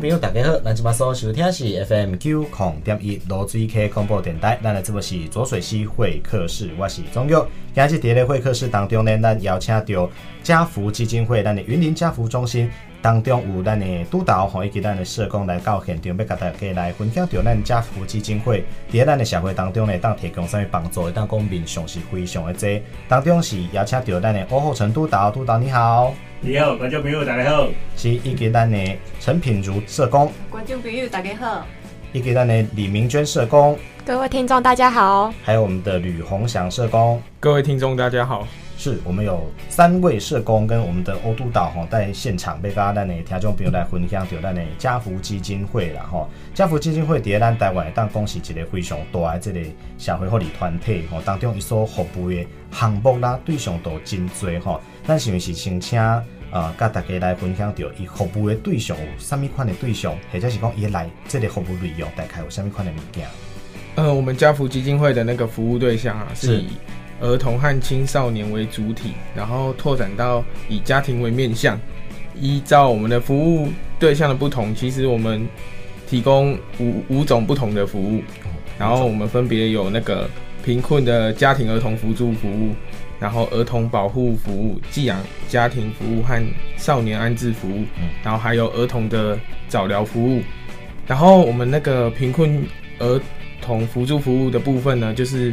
朋友大家好，咱今麦所收听是 FM 九空点一罗水溪广播电台，咱来这部是左水溪会客室，我是钟佑。今日伫咧会客室当中呢，咱邀请到嘉福基金会，咱的云林嘉福中心当中有咱的督导吼，以及咱的社工来到现场，要甲大家来分享着咱家福基金会伫咱的社会当中呢，当提供啥物帮助，当讲面上是非常的多。当中是邀请到咱的欧厚成督导，督导你好。你好，观众朋友大家好。是以及咱的陈品如社工，观众朋友大家好。以及咱的李明娟社工，各位听众大家好。还有我们的吕鸿祥社工，各位听众大家好。是我们有三位社工跟我们的欧督导哈在现场，被大家的听众朋友来分享到咱的家福基金会啦哈。家福基金会在咱台湾当讲是一个非常大的这个社会福利团体吼，当中一所服务的项目啦对象都真多哈。咱是不是先请呃，甲大家来分享到伊服务的对象有啥物款的对象，或者是讲伊来这个服务内容大概有啥物款的物件？呃，我们家福基金会的那个服务对象啊，是以儿童和青少年为主体，然后拓展到以家庭为面向。依照我们的服务对象的不同，其实我们提供五五种不同的服务，然后我们分别有那个贫困的家庭儿童辅助服务。然后儿童保护服务、寄养家庭服务和少年安置服务，然后还有儿童的早疗服务。然后我们那个贫困儿童辅助服务的部分呢，就是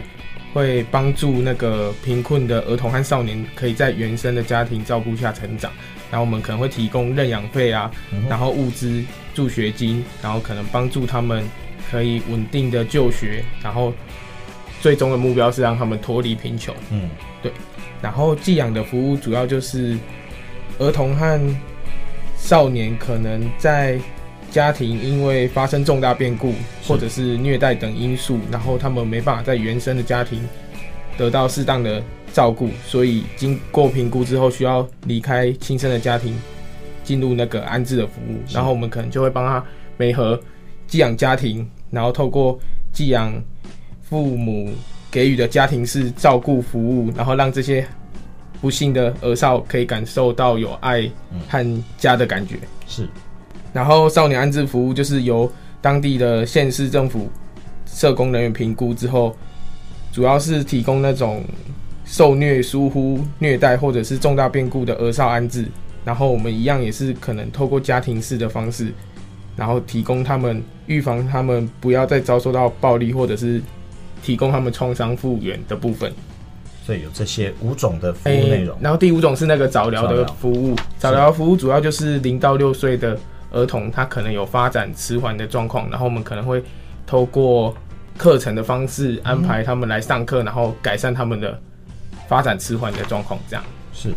会帮助那个贫困的儿童和少年可以在原生的家庭照顾下成长。然后我们可能会提供认养费啊，然后物资、助学金，然后可能帮助他们可以稳定的就学，然后。最终的目标是让他们脱离贫穷。嗯，对。然后寄养的服务主要就是儿童和少年可能在家庭因为发生重大变故或者是虐待等因素，然后他们没办法在原生的家庭得到适当的照顾，所以经过评估之后需要离开亲生的家庭，进入那个安置的服务。然后我们可能就会帮他媒合寄养家庭，然后透过寄养。父母给予的家庭式照顾服务，然后让这些不幸的儿少可以感受到有爱和家的感觉。是，然后少年安置服务就是由当地的县市政府社工人员评估之后，主要是提供那种受虐、疏忽、虐待或者是重大变故的儿少安置。然后我们一样也是可能透过家庭式的方式，然后提供他们预防他们不要再遭受到暴力或者是。提供他们创伤复原的部分，所以有这些五种的服务内容。欸，然后第五种是那个早疗的服务，早疗服务主要就是零到六岁的儿童，他可能有发展迟缓的状况，然后我们可能会透过课程的方式安排他们来上课，然后改善他们的发展迟缓的状况。这样是，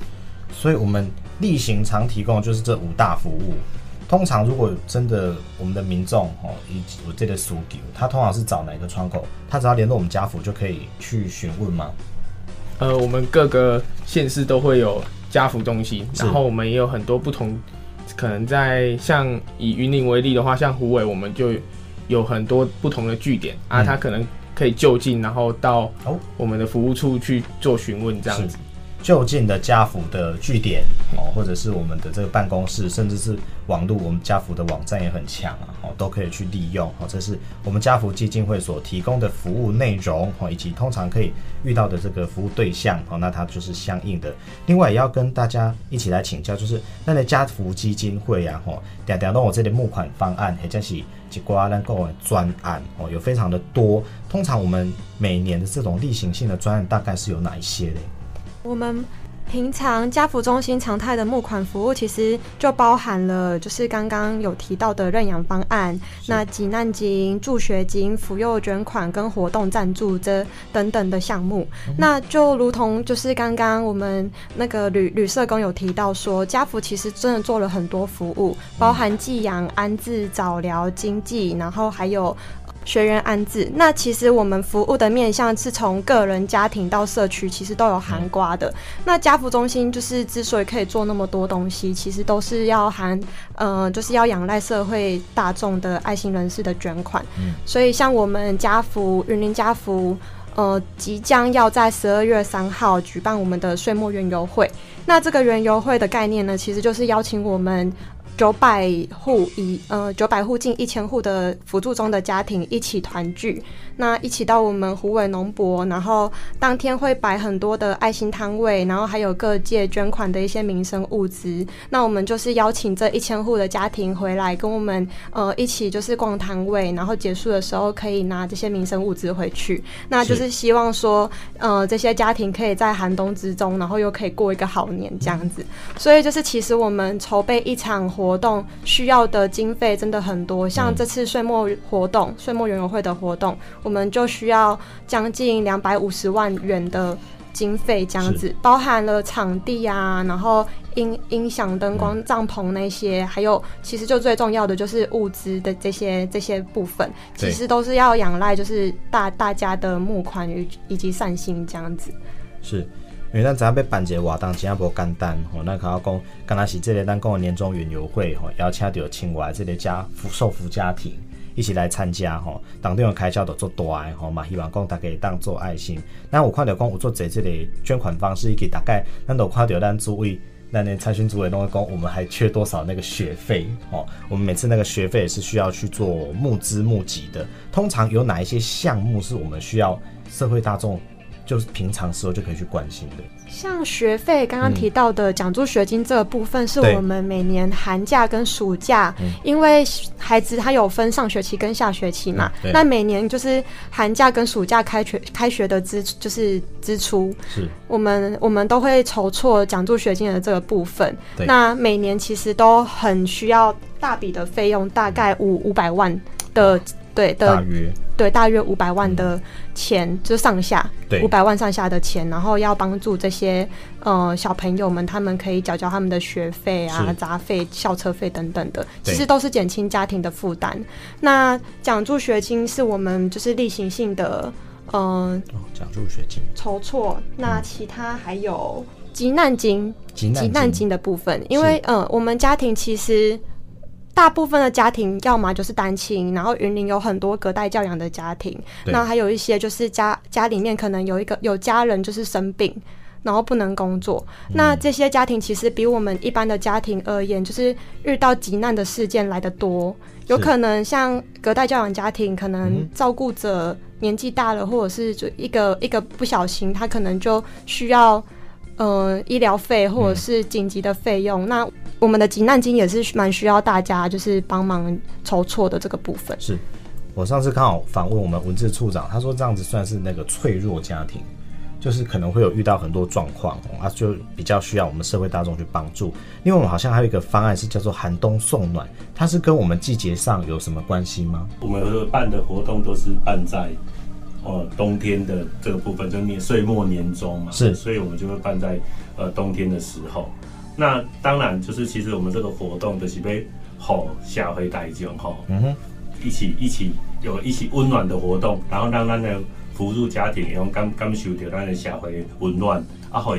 所以我们例行常提供就是这五大服务。通常，如果真的我们的民众哦，以我这个诉求，他通常是找哪个窗口？他只要联络我们家福就可以去询问吗？呃，我们各个县市都会有家福中心，然后我们也有很多不同，可能在像以云林为例的话，像虎尾，我们就有很多不同的据点、嗯、啊，他可能可以就近，然后到我们的服务处去做询问，这样子。就近的家福的据点哦，或者是我们的这个办公室，甚至是网络，我们家福的网站也很强啊，哦，都可以去利用哦。这是我们家福基金会所提供的服务内容哦，以及通常可以遇到的这个服务对象哦，那它就是相应的。另外也要跟大家一起来请教，就是那的家福基金会呀，吼，点点到我这里募款方案，或者是几挂能够专案哦，有非常的多。通常我们每年的这种例行性的专案，大概是有哪一些嘞？我们平常家福中心常态的募款服务，其实就包含了就是刚刚有提到的认养方案，那急难金、助学金、扶幼捐款跟活动赞助这等等的项目。嗯、那就如同就是刚刚我们那个旅旅社工有提到说，家福其实真的做了很多服务，包含寄养、安置、早疗、经济，然后还有。学员安置，那其实我们服务的面向是从个人、家庭到社区，其实都有涵瓜的。那家福中心就是之所以可以做那么多东西，其实都是要含，呃，就是要仰赖社会大众的爱心人士的捐款。嗯，所以像我们家福云林家福，呃，即将要在十二月三号举办我们的岁末园游会。那这个园游会的概念呢，其实就是邀请我们。九百户一呃九百户近一千户的辅助中的家庭一起团聚，那一起到我们湖尾农博，然后当天会摆很多的爱心摊位，然后还有各界捐款的一些民生物资。那我们就是邀请这一千户的家庭回来跟我们呃一起就是逛摊位，然后结束的时候可以拿这些民生物资回去。那就是希望说呃这些家庭可以在寒冬之中，然后又可以过一个好年这样子。所以就是其实我们筹备一场活动需要的经费真的很多，像这次岁末活动、岁末园游会的活动，我们就需要将近两百五十万元的经费，这样子包含了场地啊，然后音音响、灯光、帐篷那些，还有其实就最重要的就是物资的这些这些部分，其实都是要仰赖就是大大家的募款与以及善心这样子。是。因为咱知影要办一个活动，真正无简单吼。咱刚刚讲，刚才是这个咱讲的年终园游会吼，邀请到亲外这个家受福家庭一起来参加吼。当中的开销都做大诶吼嘛，希望讲大家当做爱心。那我看到讲有做这这个捐款方式，以大概咱都看到咱诸位那年参选组委都会讲，我们还缺多少那个学费哦？我们每次那个学费也是需要去做募资募集的。通常有哪一些项目是我们需要社会大众？就是平常时候就可以去关心的，像学费刚刚提到的奖助学金这个部分，是我们每年寒假跟暑假，因为孩子他有分上学期跟下学期嘛，那每年就是寒假跟暑假开学开学的支就是支出，是。我们我们都会筹措奖助学金的这个部分，那每年其实都很需要大笔的费用，大概五五百万的。对的，大约。对大约五百万的钱，嗯、就上下五百万上下的钱，然后要帮助这些呃小朋友们，他们可以缴交他们的学费啊、杂费、校车费等等的，其实都是减轻家庭的负担。那奖助学金是我们就是例行性的，嗯、呃，奖、哦、助学金。筹措。那其他还有急难金、急难金。的部分，因为嗯、呃，我们家庭其实。大部分的家庭，要么就是单亲，然后云林有很多隔代教养的家庭，那还有一些就是家家里面可能有一个有家人就是生病，然后不能工作。嗯、那这些家庭其实比我们一般的家庭而言，就是遇到急难的事件来的多。有可能像隔代教养家庭，可能照顾者年纪大了，或者是就一个一个不小心，他可能就需要。呃，医疗费或者是紧急的费用，嗯，那我们的急难金也是蛮需要大家就是帮忙筹措的这个部分。是我上次刚好访问我们文字处长，他说这样子算是那个脆弱家庭，就是可能会有遇到很多状况啊，就比较需要我们社会大众去帮助。因为我们好像还有一个方案是叫做寒冬送暖，它是跟我们季节上有什么关系吗？我们办的活动都是办在。呃，冬天的这个部分就年岁末年终嘛，是，所以我们就会办在呃冬天的时候。那当然就是其实我们这个活动就是被吼下回带进吼，嗯哼，一起一起有一起温暖的活动，然后让咱的扶助家庭用感感受到咱的社会温暖，啊，好，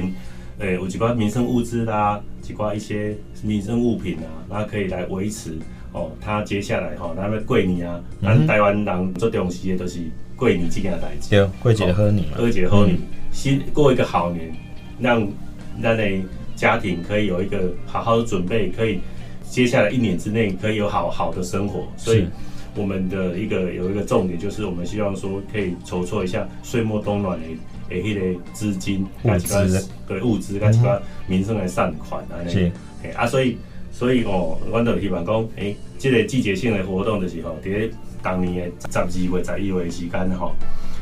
诶，有几块民生物资啦，几块一些民生物品啊，那可以来维持哦。他接下来吼，咱要过年啊，咱、嗯、台湾人最重视的都是。过年这件代志，对，过节贺年，过节贺年，新过一个好年，让咱的家庭可以有一个好好的准备，可以接下来一年之内可以有好好的生活。所以我们的一个有一个重点就是，我们希望说可以筹措一下岁末冬暖的诶迄个资金，物资。对物资，跟其他民生的善款啊，是啊，所以所以哦，我都希望讲，诶、欸，这个季节性的活动的时候，第当年的十二月、十一月的时间吼，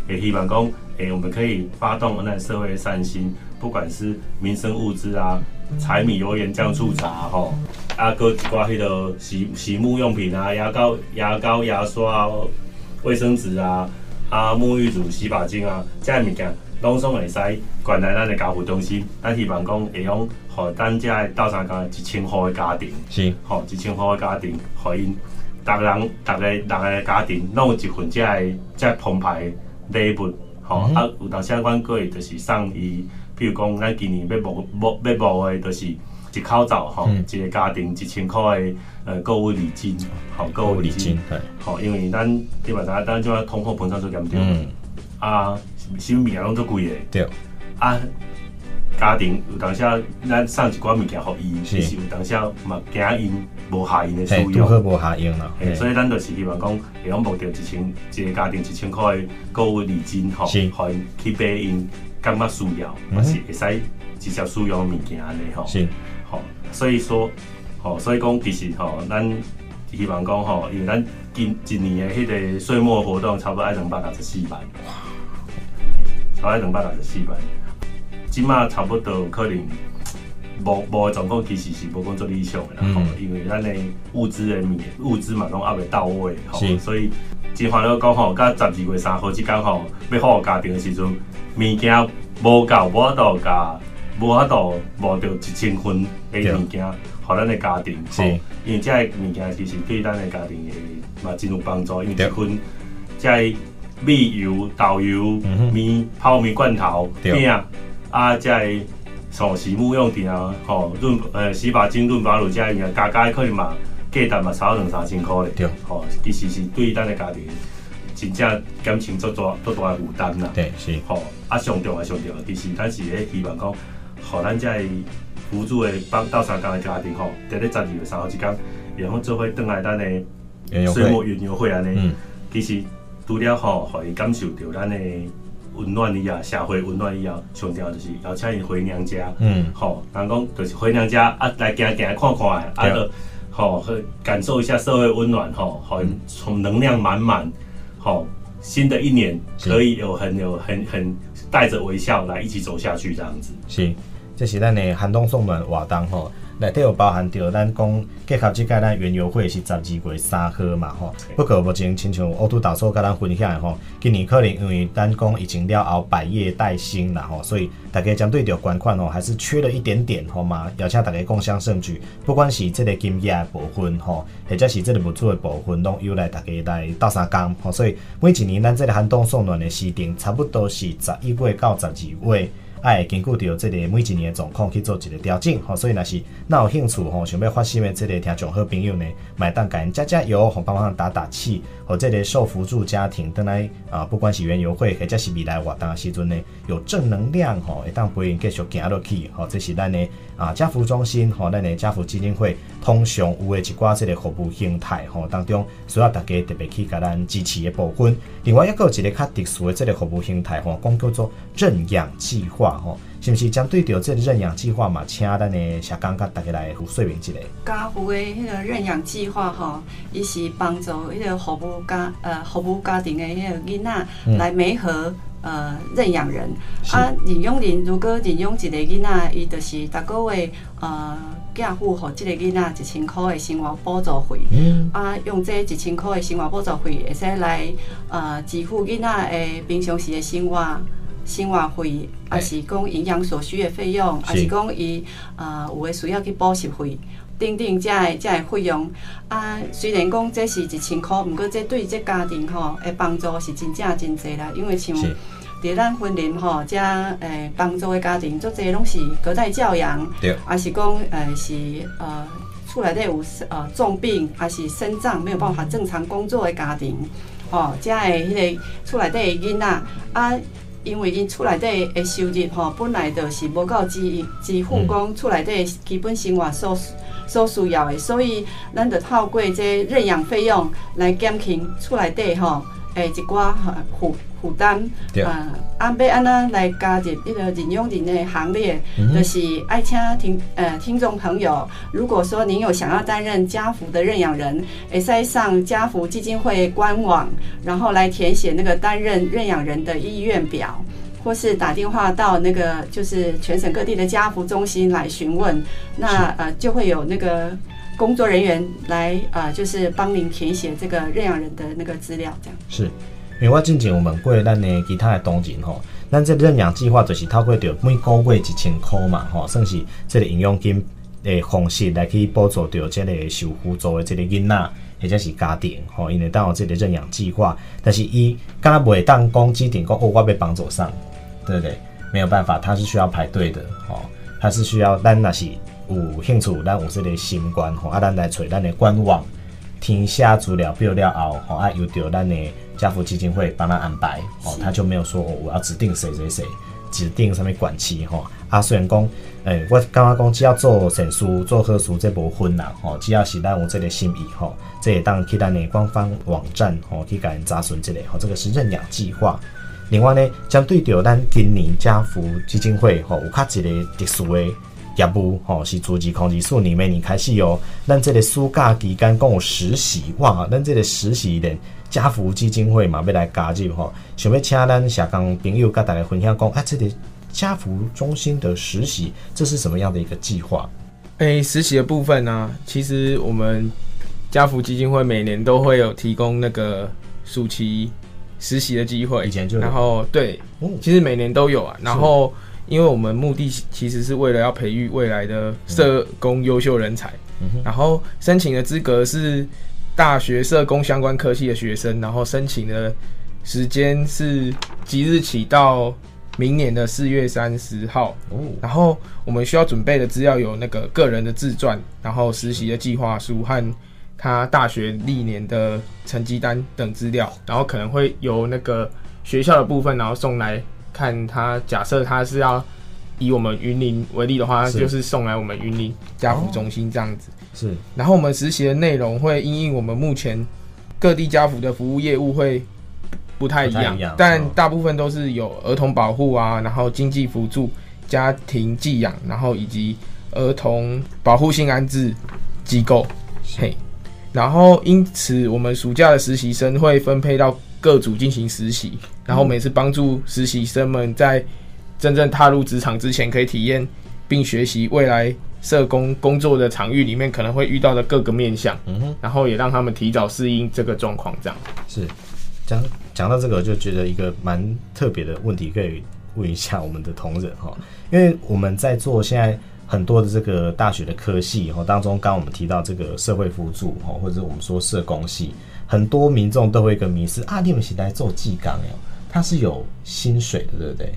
也希望讲，诶、欸，我们可以发动那社会的善心，不管是民生物资啊、柴米油盐酱醋茶吼，啊，搁一寡迄个洗洗沐用品啊、牙膏、牙膏、牙刷、卫生纸啊、啊沐浴乳、洗发精啊，这样物件，拢总会使管来咱的家扶中心。咱希望讲会用，互咱遮的斗相共一千户的家庭，是，吼，一千户的家庭，互因。逐个人，逐个人的家庭，拢有一份这个这个澎湃礼物，吼、嗯，啊，有当时阮过就是送伊，比如讲咱今年要募募要募的，就是一口罩，吼、嗯，一个家庭一千块的呃购物礼金，吼，购物礼金，对，吼，因为咱基本上咱即个通货膨胀最严重，嗯，啊，什么物件拢都贵的，对，啊。家庭有当下咱送一寡物件互伊，其实有当下嘛惊因无下因的需要，拄好无下用啦。所以咱就是希望讲，会用目着一千一个家庭一千块的购物礼金吼，互因去买因感觉需要，还是会使直接使用物件安尼吼。是，吼，所以说，吼，所以讲其实吼，咱希望讲吼，因为咱今一年的迄个岁末活动差不多爱两百六十四万，差不多两百六十四万。即马差不多可能无无状况，其实是无讲做理想的啦。吼、嗯，因为咱的物资的物物资嘛，拢还未到位，吼，所以真话了讲吼，甲十二月三号即间吼，要好家庭的时阵，物件无够，无法度加，无法度无着一千分的物件，互咱的家庭。是，因为这物件其实对咱的家庭也嘛真有帮助，因为一份这米油、豆油、面、嗯、泡面罐头、饼。啊，即个从洗沐用品啊，吼润呃洗发精、润发乳这样加加可能嘛，价值嘛差两三千块嘞。对，吼，其实是对咱的家庭真正减轻足大足大的负担啦。对，是。吼，啊上重要上重要，其实咱是咧希望讲，互咱这扶助的帮到三江的家庭吼，伫咧十二月三号之间，然后做伙转来咱的岁末园游会安尼，嗯、其实除了吼，互伊感受到咱的。温暖一样，社会温暖一样，上重要就是邀请伊回娘家。嗯，好，人讲就是回娘家啊，来行行看看，啊，个好和感受一下社会温暖，吼，好，从能量满满，好，新的一年可以有很有很很带着微笑来一起走下去，这样子。是，这是咱的寒冬送暖活动吼。内底有包含着咱讲结合即个咱原油会是十二月三号嘛吼，不过目前亲像乌都导数甲咱分享的吼，今年可能因为咱讲疫情了后百业待兴啦吼，所以大家针对着捐款吼还是缺了一点点吼嘛，邀请大家共享盛举，不管是即个金额的部分吼，或者是即个物资的部分，拢由来大家来斗相共吼，所以每一年咱这个寒冬送暖的时点，差不多是十一月到十二月。哎，根据着这个每一年的状况去做一个调整，吼，所以若是那有兴趣吼，想要发心的这个听众好朋友呢，买单给人加加油，吼，帮忙打打气，和这个受扶助家庭，等来啊，不管是园游会或者是未来活动的时阵呢，有正能量，吼，会当陪因继续行落去，吼，这是咱的啊家扶中心，吼，咱的家扶基金会通常有的一寡这个服务形态，吼，当中需要大家特别去给咱支持的部分。另外，一个有一个较特殊的这个服务形态，吼，讲叫做认养计划。吼，是不是针对着这个认养计划嘛？请咱的社工甲大家来说明一下。家户的迄个认养计划吼，伊是帮助迄个服务家呃服务家庭的迄个囡仔来媒合呃认养人。啊，认养人如果认养一个囡仔，伊就是逐个月呃家扶互这个囡仔一千块的生活补助费。嗯。啊，用这一千块的生活补助费，会使来呃支付囡仔的平常时的生活。生活费，还是讲营养所需的费用，还是讲伊呃有诶需要去补习费，等等这个这个费用。啊，虽然讲这是一千块，毋过这对这家庭吼诶帮助是真正真济啦。因为像伫咱婚林吼，这诶帮助的家庭，足侪拢是隔代教养，还是讲呃是呃厝内底有呃重病，还是身障没有办法正常工作的家庭，吼，这个迄个厝内底的囡仔啊。因为因厝内底的收入吼，本来就是无够支支付讲厝内底基本生活所所需要的，所以咱就透过这认养费用来减轻厝内底吼诶一寡负负担。啊，安要安那来加入一个领养人的行列，嗯、就是爱请听呃听众朋友，如果说您有想要担任家福的认养人，会使上家福基金会官网，然后来填写那个担任认养人的意愿表，或是打电话到那个就是全省各地的家福中心来询问，那呃就会有那个工作人员来呃就是帮您填写这个认养人的那个资料，这样是。因为我之前有问过咱的其他的同仁吼，咱这认养计划就是透过着每个月一千块嘛吼，算是这个营养金的方式来去补助着这个受辅助的这个囡仔或者是家庭吼，因为当有这个认养计划，但是伊敢袂当讲指定讲哦，我要帮助上，对不对？没有办法，他是需要排队的吼，他是需要咱若是有兴趣，咱有这个心愿吼，啊，咱来找咱的官网填写资料表了后吼，啊，有着咱的。家福基金会帮他安排，哦，他就没有说哦，我要指定谁谁谁，指定上面管期吼。啊，虽然讲，诶、欸，我刚刚讲只要做善事、做好事，这无分啦吼。只要是咱有这个心意吼，这也当去咱的官方网站吼去甲人查询这个吼，这个是认养计划。另外呢，针对着咱今年家福基金会吼有较一个特殊的业务吼，是自治控制数年明年开始哦。咱这个暑假期间共有实习哇，咱这个实习的家福基金会嘛要来加入吼，想要请咱社工朋友甲大家分享讲啊，这个。家福中心的实习，这是什么样的一个计划？诶、欸，实习的部分呢、啊，其实我们家福基金会每年都会有提供那个暑期实习的机会，以前就然后对，其实每年都有啊。然后，因为我们目的其实是为了要培育未来的社工优秀人才，嗯、然后申请的资格是大学社工相关科系的学生，然后申请的时间是即日起到。明年的四月三十号，哦。然后我们需要准备的资料有那个个人的自传，然后实习的计划书和他大学历年的成绩单等资料，然后可能会由那个学校的部分，然后送来看他。假设他是要以我们云林为例的话，就是送来我们云林家福中心这样子。是，然后我们实习的内容会因应我们目前各地家福的服务业务会。不太一样，一样，但大部分都是有儿童保护啊，然后经济辅助、家庭寄养，然后以及儿童保护性安置机构。嘿，然后因此我们暑假的实习生会分配到各组进行实习，然后每次帮助实习生们在真正踏入职场之前，可以体验并学习未来社工工作的场域里面可能会遇到的各个面向。嗯哼，然后也让他们提早适应这个状况，这样是。讲讲到这个，就觉得一个蛮特别的问题，可以问一下我们的同仁哈，因为我们在做现在很多的这个大学的科系哈当中，刚刚我们提到这个社会辅助哈，或者我们说社工系，很多民众都会一个迷思啊，你们是来做技工哦，它是有薪水的，对不对？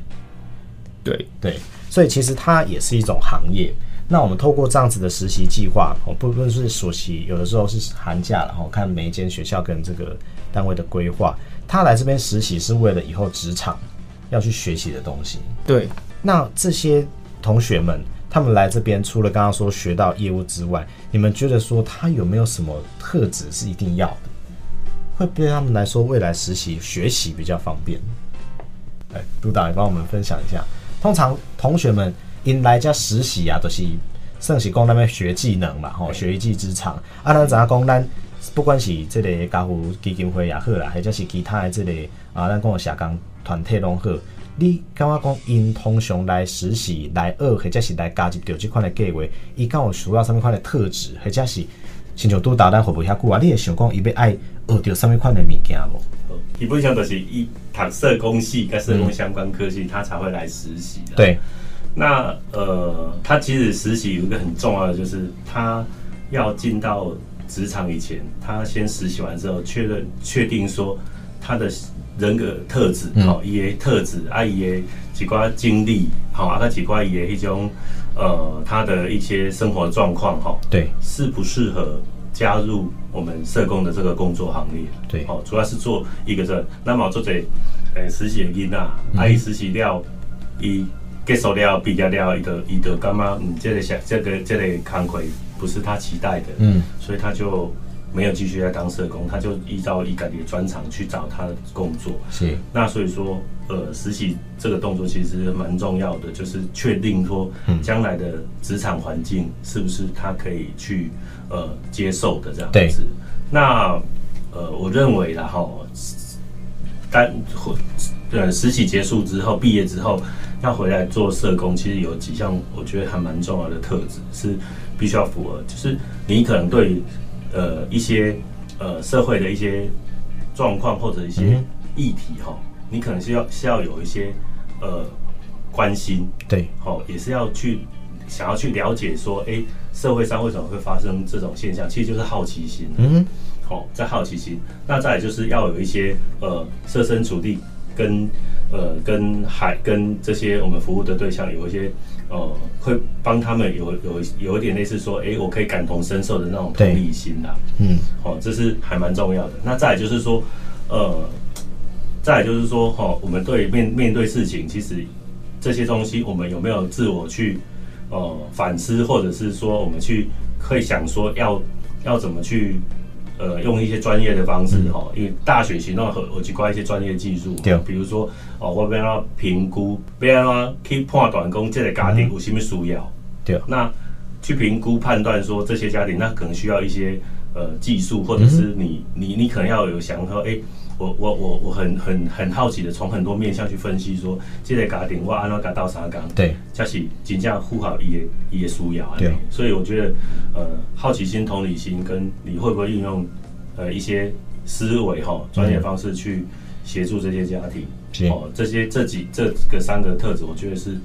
对对，所以其实它也是一种行业。那我们透过这样子的实习计划，哦，不论是暑期，有的时候是寒假，然后看每一间学校跟这个单位的规划，他来这边实习是为了以后职场要去学习的东西。对，那这些同学们，他们来这边除了刚刚说学到业务之外，你们觉得说他有没有什么特质是一定要的，会对他们来说未来实习学习比较方便？哎，督导也帮我们分享一下。通常同学们。因来家实习啊，都、就是算是讲那边学技能嘛，吼，学一技之长。啊，咱知影讲咱不管是这个家福基金会也好啦，或者是其他的这个啊，咱讲的社工团体拢好。你感觉讲因通常来实习来学，或者是来加入到这款的计划，伊敢有需要什么款的特质，或者是亲像督导咱会不会遐久啊？你会想讲伊要爱学到什么款的物件无？基本上都是一读社工系跟社工相关科系，他才会来实习的。对。那呃，他其实实习有一个很重要的，就是他要进到职场以前，他先实习完之后，确认确定说他的人格特质，好、嗯，伊的特质，啊，伊的几挂经历，好，啊，他几挂伊的迄种呃，他的一些生活状况，哈，对，适不适合加入我们社工的这个工作行列？对，哦，主要是做一个这，那么做这，呃，实习的囡仔，啊，伊实习了，伊。结束了，毕业了，伊就伊就感觉嗯，这个想这个这个工作不是他期待的，嗯，所以他就没有继续在当社工，他就依照伊家己的专长去找他的工作。是，那所以说，呃，实习这个动作其实蛮重要的，就是确定说将来的职场环境是不是他可以去呃接受的这样子。那呃，我认为然后单或呃实习结束之后，毕业之后。要回来做社工，其实有几项我觉得还蛮重要的特质是必须要符合，就是你可能对呃一些呃社会的一些状况或者一些议题哈，你可能是要需要有一些呃关心，对，好，也是要去想要去了解说，哎、欸，社会上为什么会发生这种现象，其实就是好奇心，嗯，好，在好奇心，那再就是要有一些呃设身处地跟。呃，跟海跟这些我们服务的对象有一些，呃，会帮他们有有有一点类似说，哎、欸，我可以感同身受的那种同理心啦。嗯，哦，这是还蛮重要的。那再来就是说，呃，再来就是说，哈、哦，我们对面面对事情，其实这些东西我们有没有自我去呃反思，或者是说我们去会想说要要怎么去呃用一些专业的方式哈、嗯，因为大学行动和有几块一些专业技术，对，比如说哦，我们要评估，不要啊去判断讲这个家庭有什么需要，对，那去评估判断说这些家庭那可能需要一些呃技术，或者是你、嗯、你你可能要有想说，哎、欸。我我我我很很很好奇的从很多面向去分析说，这个家庭我安怎甲斗相共，对，才是真正符合伊的伊的需要。对，所以我觉得，呃，好奇心、同理心，跟你会不会运用呃一些思维哈专业方式去协助这些家庭，哦，这些这几这个三个特质，我觉得是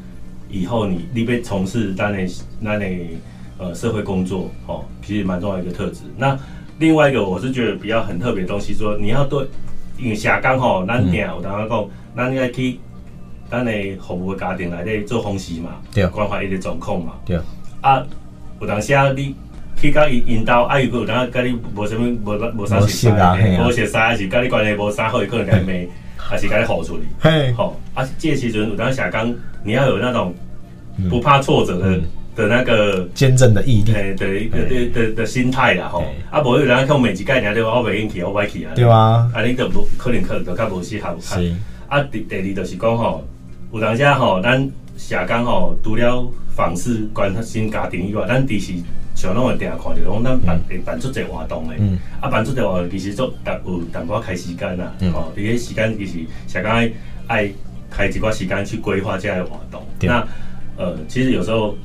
以后你你被从事在内那内呃社会工作哦，其实蛮重要的一个特质。那另外一个我是觉得比较很特别的东西，说你要对。因为社工吼，咱定有当讲，咱应该去咱的服务的家庭内底做访视嘛，对，关怀伊的状况嘛，对。啊，有当时啊，你去到伊因兜，啊，有当甲你无啥物无无啥熟悉啊，无熟悉，还是甲你关系无啥好，伊可能甲骂，还是甲你吼出去。嘿，好，啊，这时阵有当社工，你要有那种不怕挫折的。的那个坚贞的毅力，对对对的的心态啦吼，啊，无有人看每几概念对我袂用去，我歪去啊，对啊，啊，你都无可能可能较无适合。是，啊，第第二就是讲吼，有当时吼，咱社工吼，除了访视关心家庭以外，咱其实像拢会定看着讲，咱办会办出这活动诶，啊，办出这活动其实做淡有淡薄开时间啦，吼，这些时间其实社工爱爱开一寡时间去规划这样的活动。那呃，其实有时候。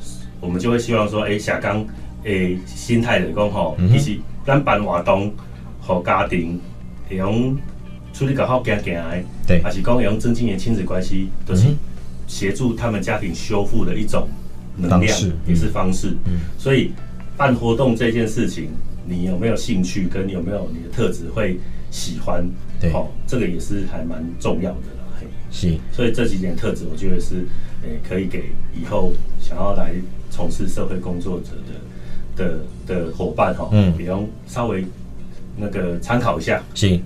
我们就会希望说，哎，社工诶，心态来讲吼，其实咱办活动，和家庭用处理搞好行行的，对，还是讲用增进的亲子关系，都是协助他们家庭修复的一种能量，也是方式。嗯，所以办活动这件事情，你有没有兴趣，跟有没有你的特质会喜欢，对，好，这个也是还蛮重要的啦。嘿，是，所以这几点特质，我觉得是，诶，可以给以后想要来。从事社会工作者的的的伙伴哈，嗯，比方稍微那个参考一下，是，也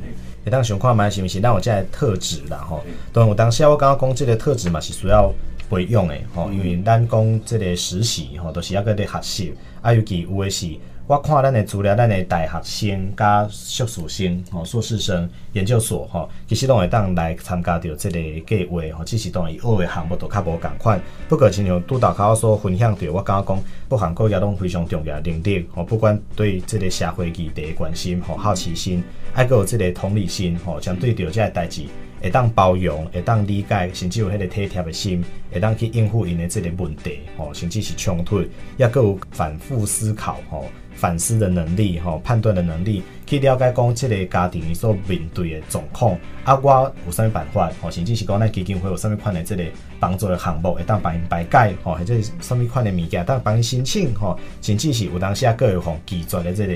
当想看蛮是不是？但我现在特质啦吼，当我当时我刚刚讲这个特质嘛是需要培养的吼，因为咱讲这个实习吼都是要个咧学习，啊尤其有的是。我看咱的资料，咱的大学生、加硕士生、吼硕士生、研究所，吼其实拢会当来参加到这个计划，吼只是当然伊学的项目都较无共款。不过，亲像督导刚刚所分享到，我感觉讲，各行各业拢非常重要的能力，吼不管对这个社会议题关心，吼好奇心，还有这个同理心，吼相对着这个代志，会当包容，会当理解，甚至有迄个体贴的心，会当去应付因的这个问题，吼甚至是冲突，也够有反复思考，吼。反思的能力，吼判断的能力，去了解讲即个家庭所面对的状况，啊，我有啥物办法，吼，甚至是讲咱基金会有啥物款的即个帮助的项目，会当帮因排解，吼，或者啥物款的物件，当帮因申请，吼，甚至是有当时啊，各有吼拒绝的这个。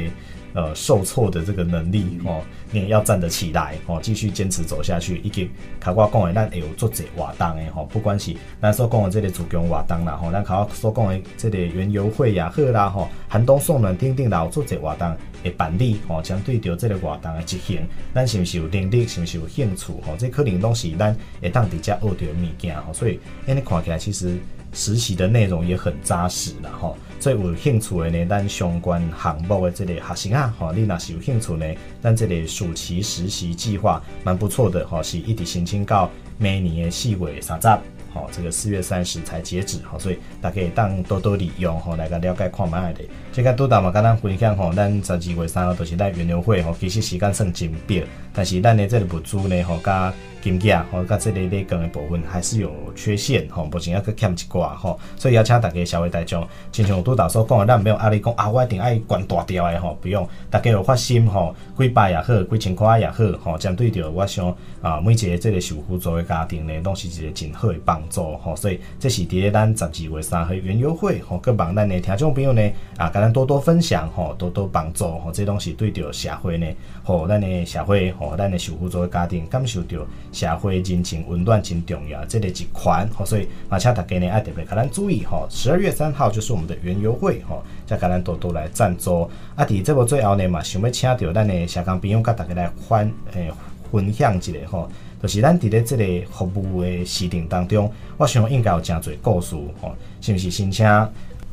呃，受挫的这个能力哦，你也要站得起来哦，继续坚持走下去。以及卡我讲的，咱会有做这活动的吼，不管是咱所讲的这个主攻活动啦吼，咱卡瓜所讲的这个园游会也、好啦吼，寒冬送暖等等啦，有做这活动的办理吼，相对着这个活动的执行，咱是毋是有能力，是毋是有兴趣吼？这可能都是咱会当伫遮学到的物件吼，所以，安尼看起来其实实习的内容也很扎实啦吼。最有兴趣的呢，咱相关项目的这个学生啊，吼，你若是有兴趣呢，咱这个暑期实习计划蛮不错的，吼，是一直申请到每年的四月三十，吼，这个四月三十才截止，吼，所以大家可以当多多利用，吼，来个了解看卖的。这个督导嘛，跟咱分享吼，咱十二月三号都是咱园游会，吼，其实时间算真短，但是咱的这个物资呢，吼，加。金价吼，甲这个咧讲的部分还是有缺陷吼，目前还佫欠一寡吼，所以要请大家社会大众，亲像督导所讲的，咱毋用压力讲啊，我一定爱管大条的吼，不用，大家有发心吼，几百也好，几千块也好吼，针对着我想啊，每一个这个受辅助的家庭呢，拢是一个真好的帮助吼，所以这是伫咱十二月三号园游会吼，佮望咱的听众朋友呢啊，甲咱多多分享吼，多多帮助吼，这拢是对着社会呢，吼，咱的社会吼，咱的受辅助的家庭感受着。社会人情温暖真重要，这个一款，所以马且大家呢爱特别可能注意吼，十二月三号就是我们的园游会吼，再可能多多来赞助。啊，伫这部最后呢嘛，想要请到咱的社工朋友，跟大家来分诶分享一下吼。就是咱伫咧这个服务的时程当中，我想应该有真侪故事吼，是不是？先请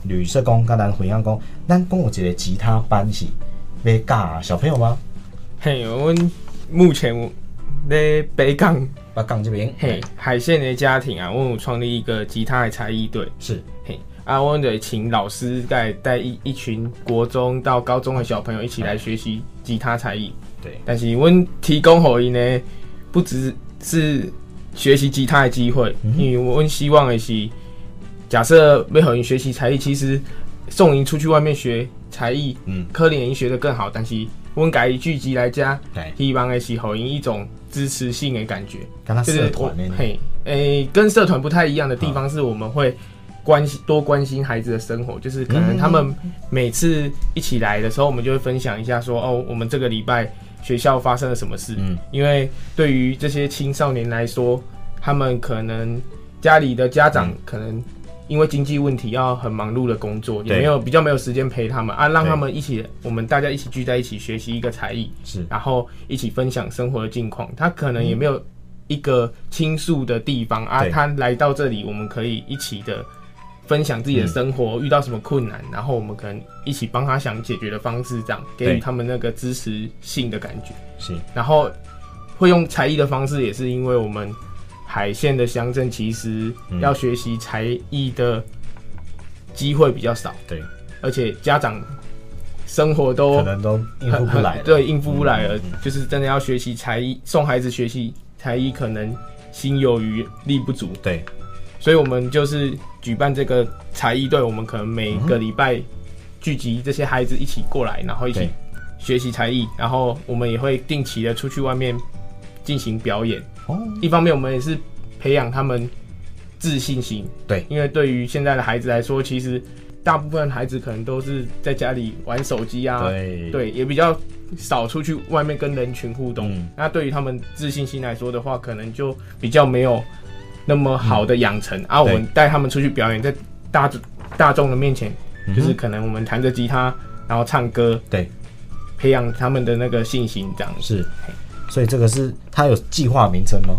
吕社工跟咱分享讲，咱讲有一个吉他班是要教小朋友吗？嘿，我们目前我在北港，北港这边，嘿，海线的家庭啊，我有创立一个吉他的才艺队，是嘿。啊，我得请老师带带一一群国中到高中的小朋友一起来学习吉他才艺。对，但是我提供给伊呢，不只是学习吉他的机会，嗯、因为我希望的是，假设要给伊学习才艺，其实送伊出去外面学才艺，嗯，可能伊学得更好。但是我改聚集来家，对，希望的是给伊一种支持性的感觉。跟他社团嘿，诶、欸，跟社团不太一样的地方是我们会。关心多关心孩子的生活，就是可能他们每次一起来的时候，我们就会分享一下说哦，我们这个礼拜学校发生了什么事。嗯，因为对于这些青少年来说，他们可能家里的家长可能因为经济问题要很忙碌的工作，也没有比较没有时间陪他们啊，让他们一起，我们大家一起聚在一起学习一个才艺，是，然后一起分享生活的近况。他可能也没有一个倾诉的地方啊，他来到这里，我们可以一起的。分享自己的生活，遇到什么困难，然后我们可能一起帮他想解决的方式，这样给予他们那个支持性的感觉。是，然后会用才艺的方式，也是因为我们海线的乡镇其实要学习才艺的机会比较少。对，而且家长生活都可能都应付不来，对，应付不来了，就是真的要学习才艺，送孩子学习才艺，可能心有余力不足。对。所以，我们就是举办这个才艺队，我们可能每个礼拜聚集这些孩子一起过来，然后一起学习才艺，然后我们也会定期的出去外面进行表演。哦，一方面我们也是培养他们自信心。对，因为对于现在的孩子来说，其实大部分孩子可能都是在家里玩手机啊，对，对，也比较少出去外面跟人群互动。嗯，那对于他们自信心来说的话，可能就比较没有。那么好的养成、嗯、啊，我们带他们出去表演，在大大众的面前，嗯、就是可能我们弹着吉他，然后唱歌，对，培养他们的那个信心，这样是。所以这个是它有计划名称吗？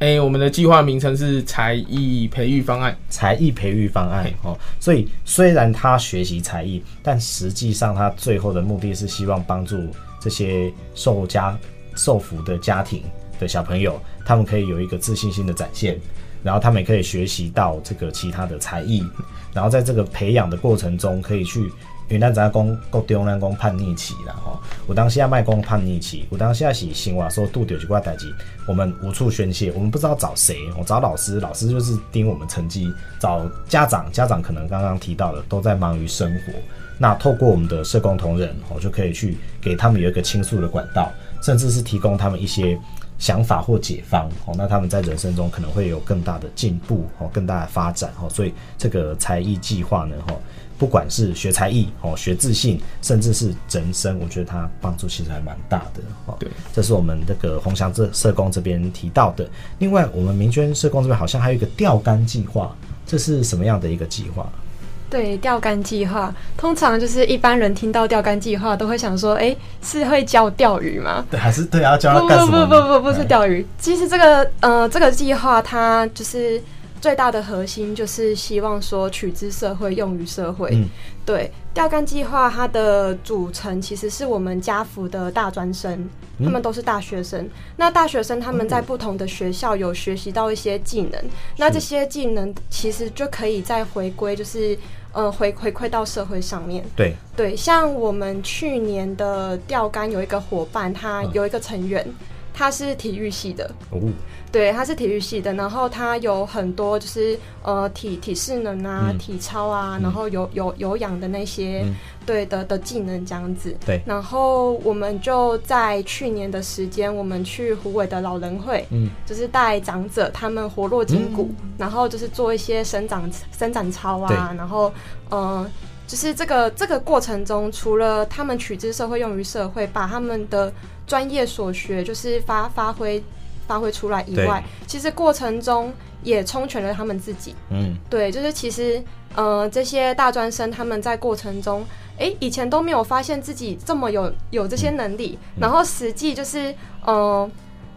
哎、欸，我们的计划名称是才艺培育方案。才艺培育方案哦，所以虽然他学习才艺，但实际上他最后的目的是希望帮助这些受家受福的家庭的小朋友，他们可以有一个自信心的展现。然后他们也可以学习到这个其他的才艺，然后在这个培养的过程中，可以去云南杂工够丢南工叛逆期了哈。我当下卖工叛逆期，我当下是新华说杜丢几块代志，我们无处宣泄，我们不知道找谁，我找老师，老师就是盯我们成绩；找家长，家长可能刚刚提到的都在忙于生活。那透过我们的社工同仁，我就可以去给他们有一个倾诉的管道，甚至是提供他们一些。想法或解方，哦，那他们在人生中可能会有更大的进步，哦，更大的发展，哦，所以这个才艺计划呢，哈，不管是学才艺，哦，学自信，甚至是人生，我觉得它帮助其实还蛮大的，哦，对，这是我们这个鸿翔这社工这边提到的。另外，我们明娟社工这边好像还有一个钓竿计划，这是什么样的一个计划？对，钓竿计划，通常就是一般人听到钓竿计划都会想说，哎，是会教钓鱼吗？对，还是对啊，教他干什么？不不不不不是钓鱼。其实这个呃，这个计划它就是最大的核心就是希望说取之社会，用于社会。嗯，对，钓竿计划它的组成其实是我们家福的大专生。他们都是大学生，那大学生他们在不同的学校有学习到一些技能，那这些技能其实就可以再回归，就是呃回回馈到社会上面。对对，像我们去年的钓竿有一个伙伴，他有一个成员，他是体育系的。哦。对，他是体育系的，然后他有很多就是呃体体适能啊、嗯、体操啊，然后有有有氧的那些、嗯、对的的技能这样子。对，然后我们就在去年的时间，我们去虎尾的老人会，嗯，就是带长者他们活络筋骨、嗯，然后就是做一些伸展伸展操啊，然后呃，就是这个这个过程中，除了他们取之社会用于社会，把他们的专业所学就是发发挥。发挥出来以外，其实过程中也充全了他们自己。嗯，对，就是其实，呃，这些大专生他们在过程中，哎、欸，以前都没有发现自己这么有有这些能力，嗯、然后实际就是，呃，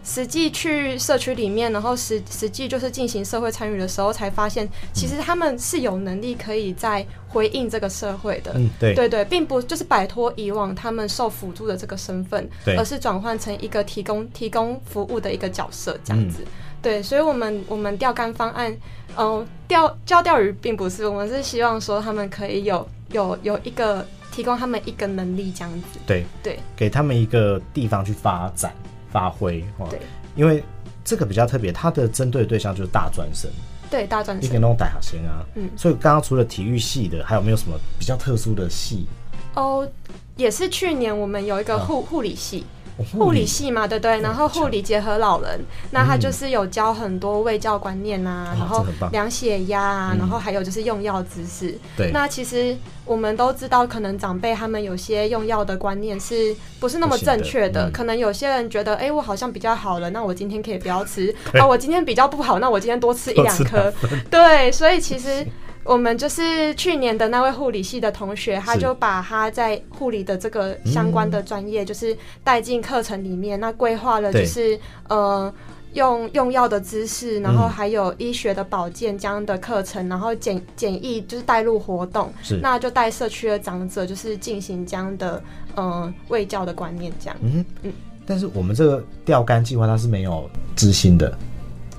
实际去社区里面，然后实实际就是进行社会参与的时候，才发现其实他们是有能力可以在回应这个社会的。嗯，对，对对，并不就是摆脱以往他们受辅助的这个身份，对，而是转换成一个提供提供服务的一个角色这样子。嗯、对，所以我们我们钓竿方案，嗯、呃，钓教钓鱼并不是，我们是希望说他们可以有有有一个提供他们一个能力这样子。对对，给他们一个地方去发展。发挥哦，对，因为这个比较特别，它的针对的对象就是大专生，对大专生，一个那种大学生啊，嗯，所以刚刚除了体育系的，还有没有什么比较特殊的系？哦，也是去年我们有一个护护、啊、理系。护理系嘛，对对，然后护理结合老人，那他就是有教很多卫教观念啊，然后量血压啊，然后还有就是用药知识。对，那其实我们都知道，可能长辈他们有些用药的观念是不是那么正确的？可能有些人觉得，哎，我好像比较好了，那我今天可以不要吃啊，我今天比较不好，那我今天多吃一两颗。对，所以其实。我们就是去年的那位护理系的同学，他就把他在护理的这个相关的专业，就是带进课程里面。嗯、那规划了就是呃用用药的知识，然后还有医学的保健这样的课程，然后简简易就是带入活动。是，那就带社区的长者就是进行这样的呃卫教的观念这样。嗯嗯。但是我们这个钓竿计划它是没有资薪的，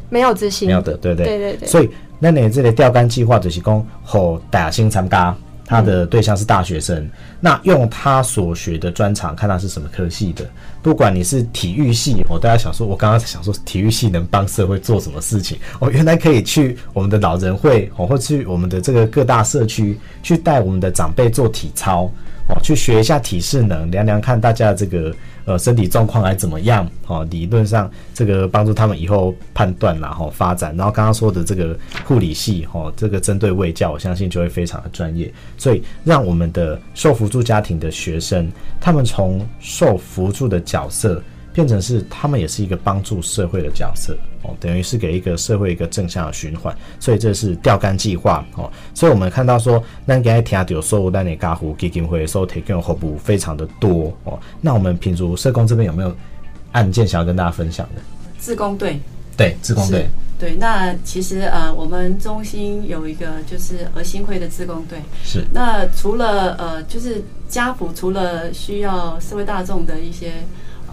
没有资薪，没有的，对对对对对。所以。那你这个钓竿计划就是讲，和大学生参加，他的对象是大学生。嗯、那用他所学的专长，看他是什么科系的。不管你是体育系，我大家想说，我刚刚想说体育系能帮社会做什么事情？我原来可以去我们的老人会，哦，或去我们的这个各大社区，去带我们的长辈做体操，哦，去学一下体适能，量量看大家的这个。呃，身体状况还怎么样？哦，理论上这个帮助他们以后判断然后发展。然后刚刚说的这个护理系，哦，这个针对卫教，我相信就会非常的专业。所以让我们的受辅助家庭的学生，他们从受辅助的角色。变成是他们也是一个帮助社会的角色哦，等于是给一个社会一个正向的循环，所以这是钓竿计划哦。所以我们看到说，那给听到说，那你嘉福基金会所提供的服务非常的多哦。那我们品竹社工这边有没有案件想要跟大家分享的？自工队，对，自工队，对。那其实呃，我们中心有一个就是儿心会的自工队，是。那除了呃，就是家福除了需要社会大众的一些。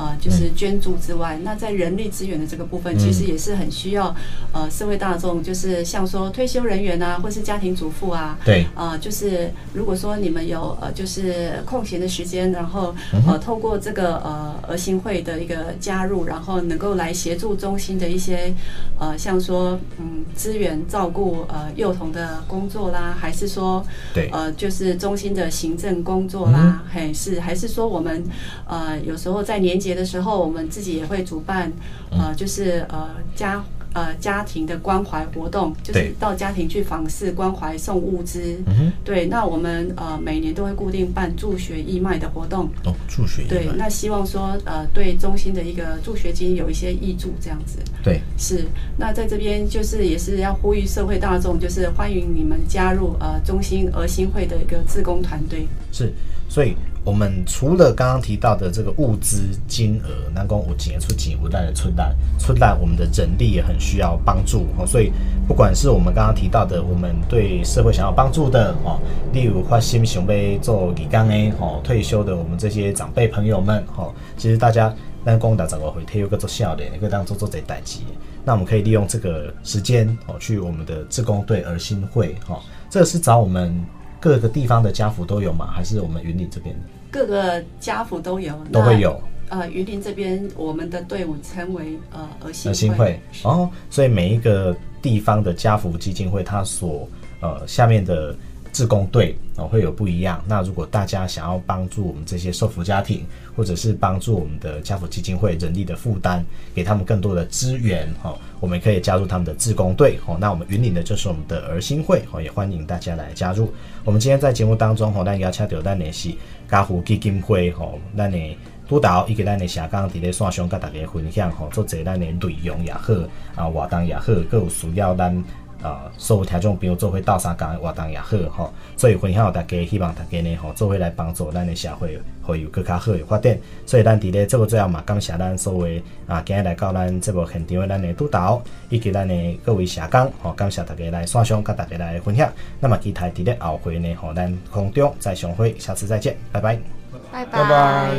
呃，就是捐助之外，那在人力资源的这个部分，其实也是很需要呃社会大众，就是像说退休人员啊，或是家庭主妇啊，对，呃，就是如果说你们有呃就是空闲的时间，然后呃透过这个呃儿心会的一个加入，然后能够来协助中心的一些呃像说嗯资源照顾呃幼童的工作啦，还是说对。呃就是中心的行政工作啦，还是还是说我们呃有时候在年节的时候，我们自己也会主办，呃，就是呃家呃家庭的关怀活动，就是到家庭去访视关怀送物资。嗯对，那我们呃每年都会固定办助学义卖的活动。哦，助学义卖。对，那希望说呃对中心的一个助学金有一些益助这样子。对，是。那在这边就是也是要呼吁社会大众，就是欢迎你们加入呃中心儿心会的一个自工团队。是，所以。我们除了刚刚提到的这个物资金额，南宫五几年出几不带的存单，存单我们的人力也很需要帮助哦。所以不管是我们刚刚提到的，我们对社会想要帮助的哦，例如花心想要做义工的哦，退休的我们这些长辈朋友们哦，其实大家南宫打找个回退休个做笑脸，可以当做做这代志。那我们可以利用这个时间哦，去我们的志工队儿心会哦，这是找我们。各个地方的家福都有吗？还是我们云林这边的？各个家福都有，都会有。呃，云林这边我们的队伍称为呃儿心会。儿心会哦，所以每一个地方的家福基金会，它所呃下面的。志工队哦会有不一样。那如果大家想要帮助我们这些受扶家庭，或者是帮助我们的家福基金会人力的负担，给他们更多的资源哈，我们可以加入他们的志工队哦。那我们云岭的就是我们的儿心会哦，也欢迎大家来加入。我们今天在节目当中哦，咱邀请到咱的是家福基金会哦，咱的督导一个咱的社工伫咧线上跟大家分享吼，做侪咱的内容也好啊，活动也好，各有需要咱。啊，所有听众朋友做伙斗相共活动也好吼，所以分享大家，希望大家呢吼做伙来帮助咱的社会会有更加好的发展。所以咱伫咧这个最后嘛，感谢咱所有啊，今日来到咱这部现场的咱的督导以及咱的各位社工吼，感谢大家来线上跟大家来分享。那么期待伫咧后会呢，吼咱空中再相会，下次再见，拜拜，拜拜。